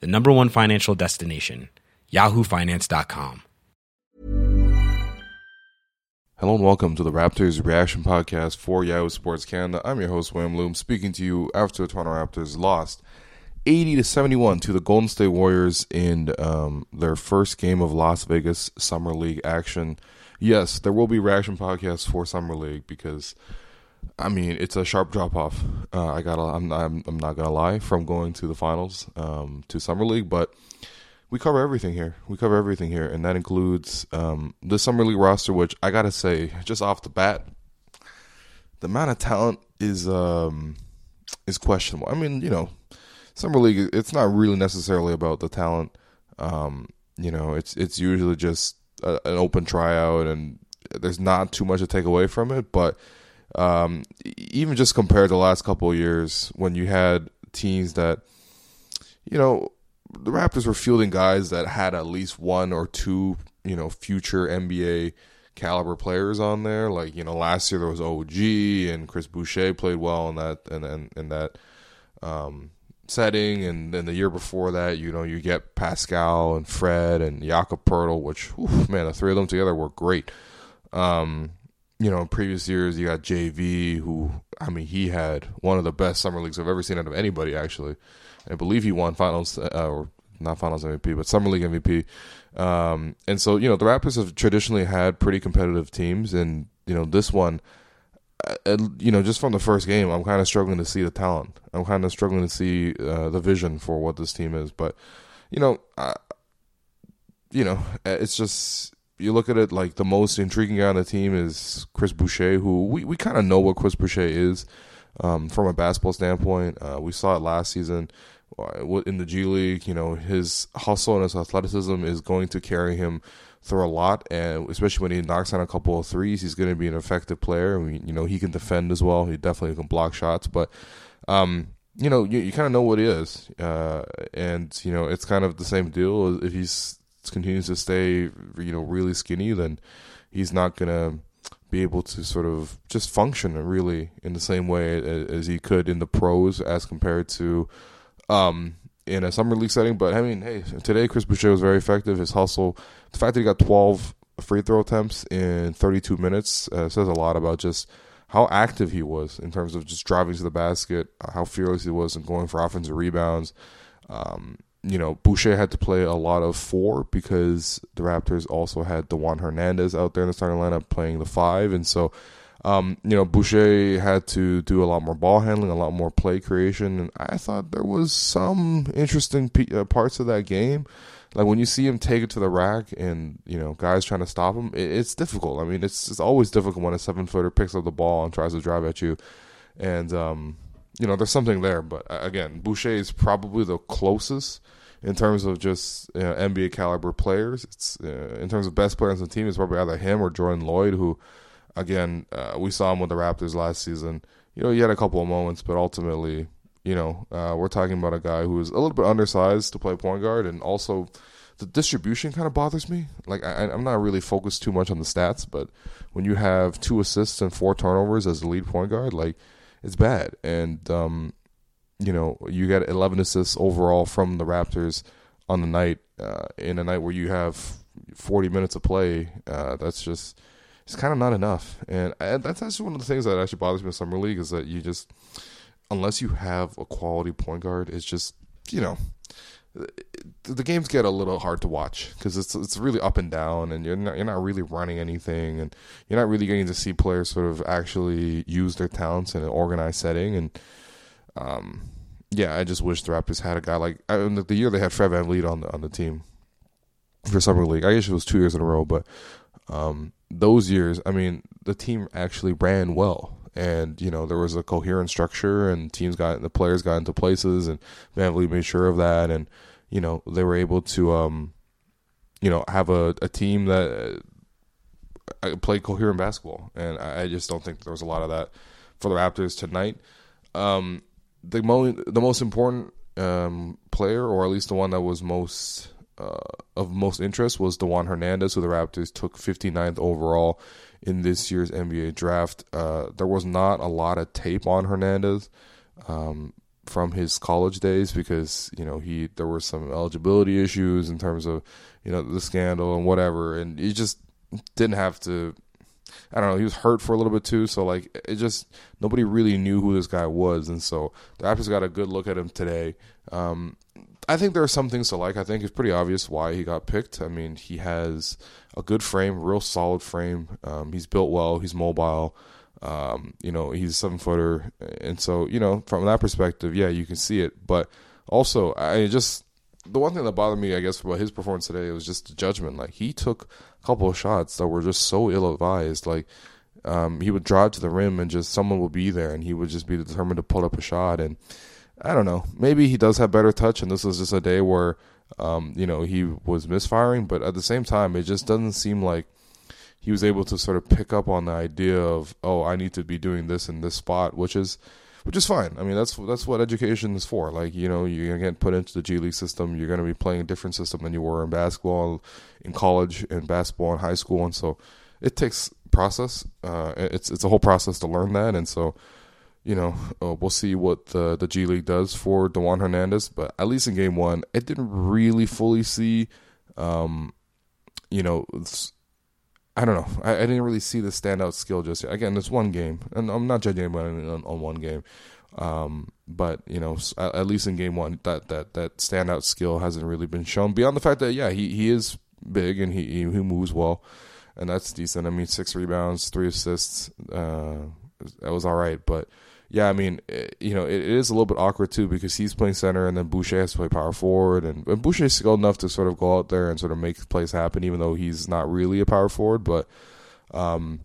the number one financial destination, yahoofinance.com. Hello and welcome to the Raptors Reaction Podcast for Yahoo Sports Canada. I'm your host, William Lou, speaking to you after the Toronto Raptors lost 80 to 71 to the Golden State Warriors in um, their first game of Las Vegas Summer League action. Yes, there will be reaction podcasts for Summer League because I mean, it's a sharp drop off. Uh, I gotta, I'm, I'm, I'm, not gonna lie, from going to the finals um, to summer league, but we cover everything here. We cover everything here, and that includes um, the summer league roster, which I gotta say, just off the bat, the amount of talent is um, is questionable. I mean, you know, summer league, it's not really necessarily about the talent. Um, you know, it's it's usually just a, an open tryout, and there's not too much to take away from it, but um, even just compared to the last couple of years when you had teams that, you know, the Raptors were fielding guys that had at least one or two, you know, future NBA caliber players on there. Like, you know, last year there was OG and Chris Boucher played well in that and in, in, in, that um, setting, and then the year before that, you know, you get Pascal and Fred and Jakob Poeltl, which whew, man, the three of them together were great. Um, you know, in previous years, you got JV, who, I mean, he had one of the best summer leagues I've ever seen out of anybody, actually. I believe he won finals, uh, or not finals MVP, but summer league MVP. Um, and so, you know, the Raptors have traditionally had pretty competitive teams. And, you know, this one, uh, you know, just from the first game, I'm kind of struggling to see the talent. I'm kind of struggling to see uh, the vision for what this team is. But, you know, you know, it's just you look at it like the most intriguing guy on the team is Chris Boucher, who we, we kind of know what Chris Boucher is um, from a basketball standpoint. Uh, we saw it last season uh, in the G League. You know, his hustle and his athleticism is going to carry him through a lot, and especially when he knocks down a couple of threes, he's going to be an effective player. You know, he can defend as well. He definitely can block shots, but. Um, you know, you, you kind of know what he is, uh, and you know it's kind of the same deal. If he's continues to stay, you know, really skinny, then he's not gonna be able to sort of just function really in the same way as he could in the pros as compared to um, in a summer league setting. But I mean, hey, today Chris Boucher was very effective. His hustle, the fact that he got 12 free throw attempts in 32 minutes uh, says a lot about just how active he was in terms of just driving to the basket, how fearless he was in going for offensive rebounds. Um, you know, Boucher had to play a lot of four because the Raptors also had Dewan Hernandez out there in the starting lineup playing the five, and so um, you know Boucher had to do a lot more ball handling, a lot more play creation, and I thought there was some interesting p- uh, parts of that game. Like when you see him take it to the rack, and you know guys trying to stop him, it, it's difficult. I mean, it's it's always difficult when a seven footer picks up the ball and tries to drive at you, and um, you know, there's something there. But uh, again, Boucher is probably the closest in terms of just you know, NBA caliber players. It's uh, in terms of best players on the team, it's probably either him or Jordan Loyd, who, again, uh, we saw him with the Raptors last season. You know, he had a couple of moments, but ultimately, you know, uh, we're talking about a guy who is a little bit undersized to play point guard, and also the distribution kind of bothers me. Like I, am not really focused too much on the stats, but when you have two assists and four turnovers as the lead point guard, like it's bad. And um, you know, you get 11 assists overall from the Raptors on the night uh, in a night where you have 40 minutes of play. Uh, that's just it's kind of not enough, and that's actually one of the things that actually bothers me in summer league is that you just unless you have a quality point guard, it's just you know the games get a little hard to watch because it's it's really up and down, and you're not you're not really running anything, and you're not really getting to see players sort of actually use their talents in an organized setting. And um, yeah, I just wish the Raptors had a guy like I the year they had Fred VanVleet on the on the team for summer league. I guess it was two years in a row, but um, those years, I mean, the team actually ran well and you know there was a coherent structure and teams got the players got into places and VanVleet made sure of that and you know, they were able to, um, you know, have a, a team that uh, play coherent basketball. And I, I just don't think there was a lot of that for the Raptors tonight. Um, the, mo- the most important um, player, or at least the one that was most uh, of most interest, was Dewan Hernandez, who the Raptors took 59th overall in this year's NBA draft. Uh, there was not a lot of tape on Hernandez um, from his college days because you know he there were some eligibility issues in terms of you know the scandal and whatever, and he just didn't have to. I don't know. He was hurt for a little bit too, so like it just nobody really knew who this guy was, and so the Raptors got a good look at him today. Um, I think there are some things to like. I think it's pretty obvious why he got picked. I mean, he has a good frame, real solid frame. Um, he's built well. He's mobile. Um, you know, he's a seven footer, and so you know, from that perspective, yeah, you can see it. But also, I just the one thing that bothered me, I guess, about his performance today was just the judgment. Like he took a couple of shots that were just so ill advised. Like um, he would drive to the rim and just someone would be there, and he would just be determined to pull up a shot. And I don't know, maybe he does have better touch, and this was just a day where um, you know he was misfiring. But at the same time, it just doesn't seem like he was able to sort of pick up on the idea of oh I need to be doing this in this spot, which is which is fine. I mean that's that's what education is for. Like you know you're gonna get put into the G League system. You're gonna be playing a different system than you were in basketball, in college, in basketball in high school, and so it takes process. Uh, it's it's a whole process to learn that, and so you know, uh, we'll see what the the G League does for Dewan Hernandez. But at least in game one, it didn't really fully see, um, you know, I don't know. I, I, didn't really see the standout skill just yet. Again, it's one game, and I'm not judging anybody on, on one game. Um, but you know, at, at, least in game one, that that that standout skill hasn't really been shown. Beyond the fact that yeah, he he is big and he he, he moves well, and that's decent. I mean, six rebounds, three assists. Uh, that was all right, but yeah, I mean, it, eh, you know, it, it is a little bit awkward too because he's playing center and then Boucher has to play power forward, and, and Boucher is skilled enough to sort of go out there and sort of make plays happen, even though he's not really a power forward. But, um,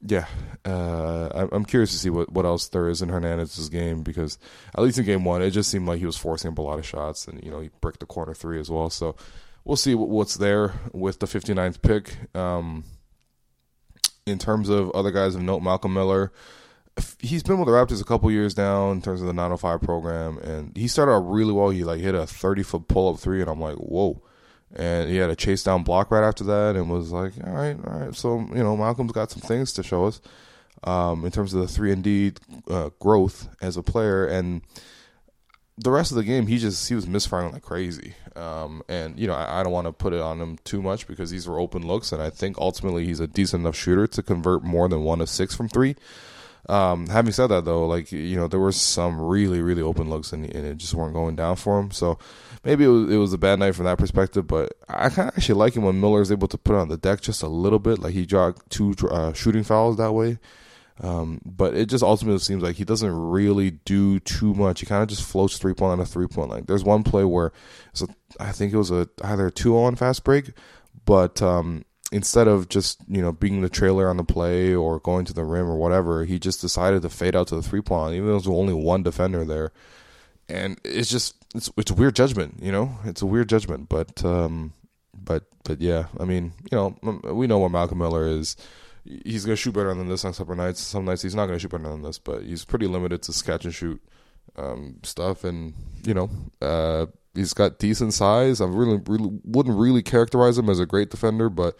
yeah, uh, I'm curious to see what, what else there is in Hernandez's game because at least in game one, it just seemed like he was forcing up a lot of shots, and you know, he bricked the corner three as well. So we'll see what, what's there with the 59th pick. Um, in terms of other guys of note, Malcolm Miller he's been with the Raptors a couple years now in terms of the 905 program, and he started out really well. He like hit a 30 foot pull up three, and I'm like, whoa. And he had a chase down block right after that, and was like, all right, all right. So you know, Malcolm's got some things to show us um, in terms of the three and D uh, growth as a player, and the rest of the game, he just he was misfiring like crazy. Um, and you know, I, I don't want to put it on him too much because these were open looks, and I think ultimately he's a decent enough shooter to convert more than one of six from three. Um, having said that, though, like you know, there were some really, really open looks, and, and it just weren't going down for him. So maybe it was, it was a bad night from that perspective. But I kind of actually like him when Miller is able to put on the deck just a little bit. Like he jogged two uh, shooting fouls that way. Um, but it just ultimately seems like he doesn't really do too much. He kind of just floats three point on a three point line. There's one play where a, I think it was a either a two on fast break, but um, instead of just you know being the trailer on the play or going to the rim or whatever, he just decided to fade out to the three point line, even though there's only one defender there. And it's just it's it's a weird judgment, you know. It's a weird judgment, but um, but but yeah, I mean, you know, we know what Malcolm Miller is. He's gonna shoot better than this on some nights. Some nights he's not gonna shoot better than this, but he's pretty limited to catch and shoot um, stuff, and you know, uh, he's got decent size. I really, really wouldn't really characterize him as a great defender, but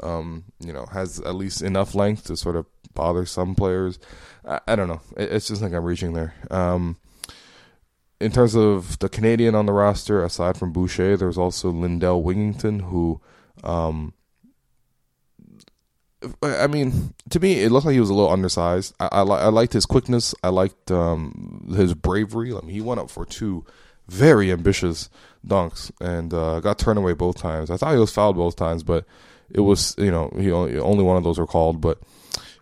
um, you know, has at least enough length to sort of bother some players. I, I don't know. It, it's just like I'm reaching there. Um, in terms of the Canadian on the roster, aside from Boucher, there's also Lindell Wigginton, who, um, I mean, to me, it looked like he was a little undersized. I, I, I liked his quickness. I liked um, his bravery. I mean, he went up for two very ambitious dunks and uh, got turned away both times. I thought he was fouled both times, but it was you know he only, only one of those were called, but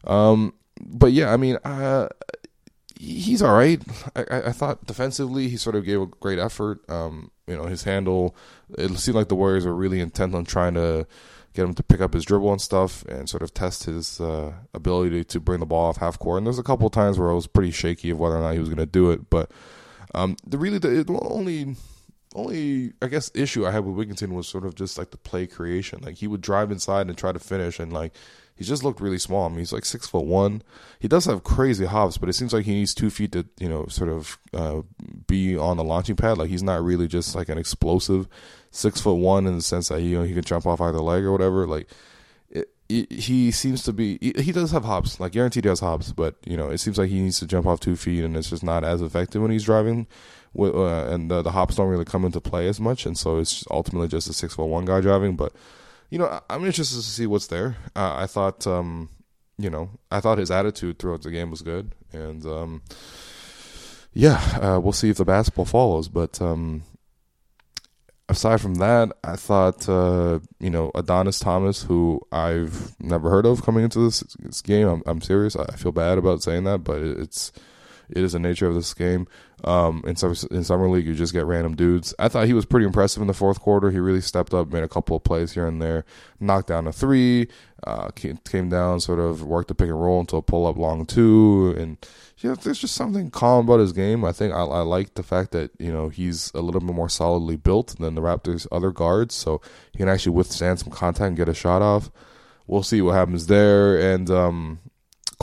um, but yeah, I mean, uh, he's all right. I, I thought defensively he sort of gave a great effort. Um, you know, his handle. It seemed like the Warriors were really intent on trying to get him to pick up his dribble and stuff, and sort of test his uh, ability to bring the ball off half court. And there's a couple times where I was pretty shaky of whether or not he was going to do it, but um, the really the, the only only I guess issue I had with Wigginton was sort of just like the play creation. Like he would drive inside and try to finish, and like he just looked really small. I mean, he's like six foot one. He does have crazy hops, but it seems like he needs two feet to you know sort of uh, be on the launching pad. Like he's not really just like an explosive six foot one in the sense that you know he can jump off either leg or whatever. Like he seems to be he does have hops. Like guaranteed he has hops but you know it seems like he needs to jump off two feet and it's just not as effective when he's driving. Uh, and the, the, hops don't really come into play as much. And so it's ultimately just a six foot one guy driving. But you know i'm interested to see what's there. Uh, i thought um, you know i thought his attitude throughout the game was good. And um, yeah uh, we'll see if the basketball follows. But um, aside from that, I thought uh, you know Adonis Thomas, who I've never heard of coming into this, this game. I'm, I'm, serious. I feel bad about saying that, but it's it is the nature of this game. Um, in summer, in summer league, you just get random dudes. I thought he was pretty impressive in the fourth quarter. He really stepped up, made a couple of plays here and there, knocked down a three, uh, came, came down, sort of worked the pick and roll until pull up long two, and you know, there's just something calm about his game. I think I, I like the fact that you know he's a little bit more solidly built than the Raptors' other guards, so he can actually withstand some contact and get a shot off. We'll see what happens there, and um,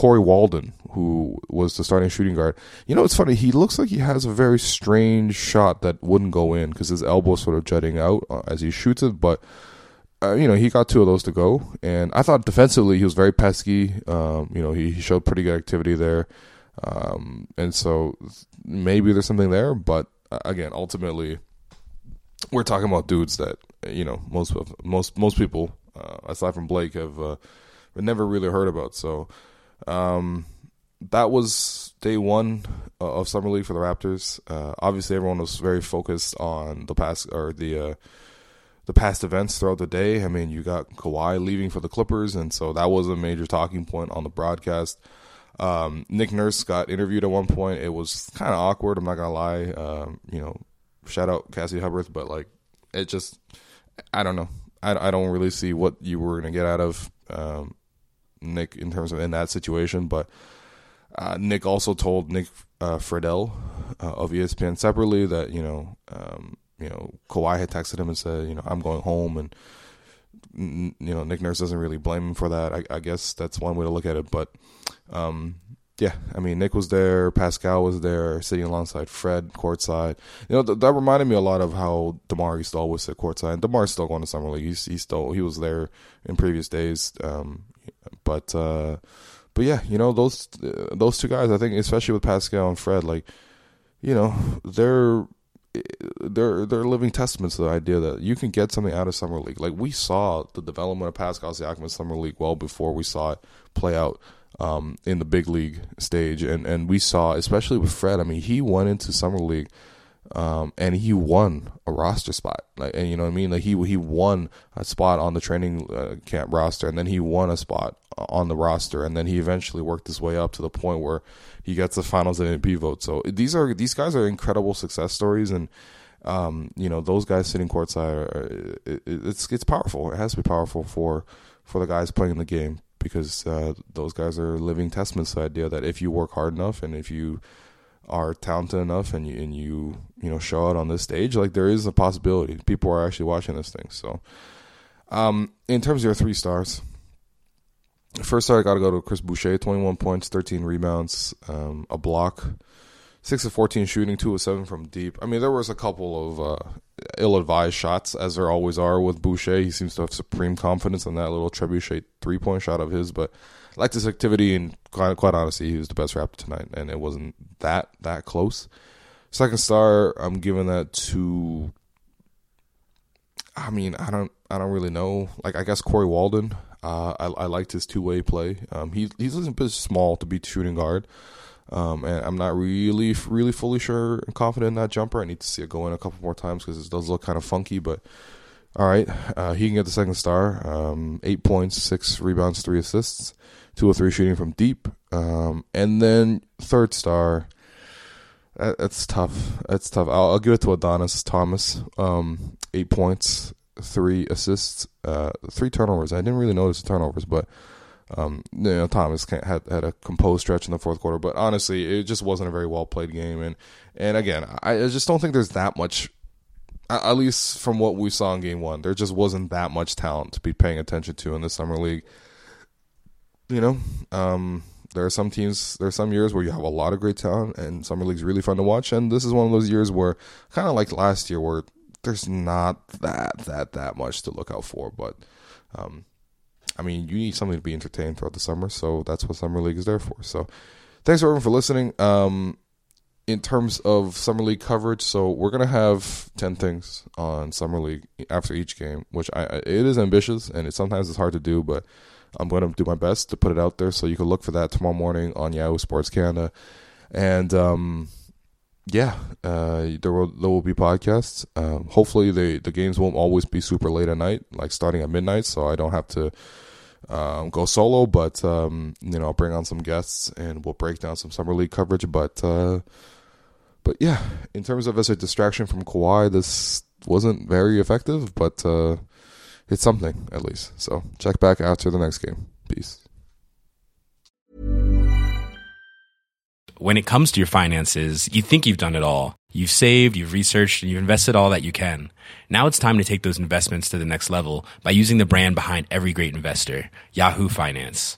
Corey Walden, who was the starting shooting guard. You know, it's funny. He looks like he has a very strange shot that wouldn't go in because his elbow sort of jutting out uh, as he shoots it. But uh, you know, he got two of those to go, and I thought defensively he was very pesky. Um, you know, he, he, showed pretty good activity there, um, and so maybe there's something there. But uh, again, ultimately, we're talking about dudes that you know most of most most people uh, aside from Blake have uh, never really heard about. So um, that was day one uh, of summer league for the Raptors. Uh, obviously, everyone was very focused on the past or the uh, the past events throughout the day. I mean, you got Kawhi leaving for the Clippers, and so that was a major talking point on the broadcast. Um, Nick Nurse got interviewed at one point. It was kind of awkward. I'm not gonna lie. Um, you know, shout out Cassie Hubbarth, but like, it just, I don't know. I, I don't really see what you were gonna get out of um, Nick in terms of in that situation. But uh, Nick also told Nick uh, uh, of ESPN separately that you know um, you know Kawhi had texted him and said you know I'm going home and you know Nick Nurse doesn't really blame him for that. I, I guess that's one way to look at it. But um, yeah, I mean Nick was there, Pascal was there, sitting alongside Fred courtside. You know th- that reminded me a lot of how Demar to always sit courtside. And Demar's still going to summer league. He's, he's still he was there in previous days. Um, but uh, but yeah, you know those those two guys. I think especially with Pascal and Fred, like you know they're they're they're living testaments to the idea that you can get something out of summer league. Like we saw the development of Pascal Siakam in summer league well before we saw it play out um, in the big league stage, and and we saw especially with Fred. I mean, he went into summer league um, and he won a roster spot. Like, and you know what I mean? Like he he won a spot on the training uh, camp roster, and then he won a spot on the roster, and then he eventually worked his way up to the point where he gets the Finals MVP vote. So these are these guys are incredible success stories, and um, you know those guys sitting courtside, are, it, it's it's powerful. It has to be powerful for for the guys playing the game because uh, those guys are living testaments to the idea that if you work hard enough and if you are talented enough and you and you you know show out on this stage, like there is a possibility people are actually watching this thing. So, um, in terms of your three stars, first star I got to go to Chris Boucher, twenty one points, thirteen rebounds, um, a block, six of fourteen shooting, two of seven from deep. I mean, there was a couple of uh, ill advised shots, as there always are with Boucher. He seems to have supreme confidence in that little trebuchet three point shot of his, but liked his activity, and quite, quite honestly, he was the best Raptor tonight, and it wasn't that that close. Second star, I'm giving that to. I mean, I don't, I don't really know. Like, I guess Corey Walden. Uh, I, I liked his two way play. Um, he he's a bit small to be shooting guard, um, and I'm not really, really fully sure and confident in that jumper. I need to see it go in a couple more times because it does look kind of funky, but all right, uh, he can get the second star. Um, eight points, six rebounds, three assists, two or three shooting from deep. Um, and then third star. That, that's tough. That's tough. I'll, I'll, give it to Adonis Thomas. Um, eight points, three assists, uh, three turnovers. I didn't really notice the turnovers, but um, you know, Thomas had had a composed stretch in the fourth quarter. But honestly, it just wasn't a very well played game. And and again, I, I just don't think there's that much at least from what we saw in game one, there just wasn't that much talent to be paying attention to in the summer league. You know, um, there are some teams, there are some years where you have a lot of great talent, and summer league's really fun to watch. And this is one of those years where, kind of like last year, where there's not that that that much to look out for. But, um, I mean, you need something to be entertained throughout the summer, so that's what summer league is there for. So, thanks everyone for listening. Um, in terms of summer league coverage, so we're gonna have ten things on summer league after each game, which I it is ambitious and it sometimes it's hard to do, but I'm gonna do my best to put it out there. So you can look for that tomorrow morning on Yahoo Sports Canada, and um, yeah, uh, there will there will be podcasts. Um, hopefully, the the games won't always be super late at night, like starting at midnight, so I don't have to um, go solo. But um, you know, I'll bring on some guests and we'll break down some summer league coverage. But uh, but yeah, in terms of as a distraction from Kawhi, this wasn't very effective, but uh, it's something at least. So check back after the next game. Peace. When it comes to your finances, you think you've done it all. You've saved, you've researched, and you've invested all that you can. Now it's time to take those investments to the next level by using the brand behind every great investor, Yahoo Finance.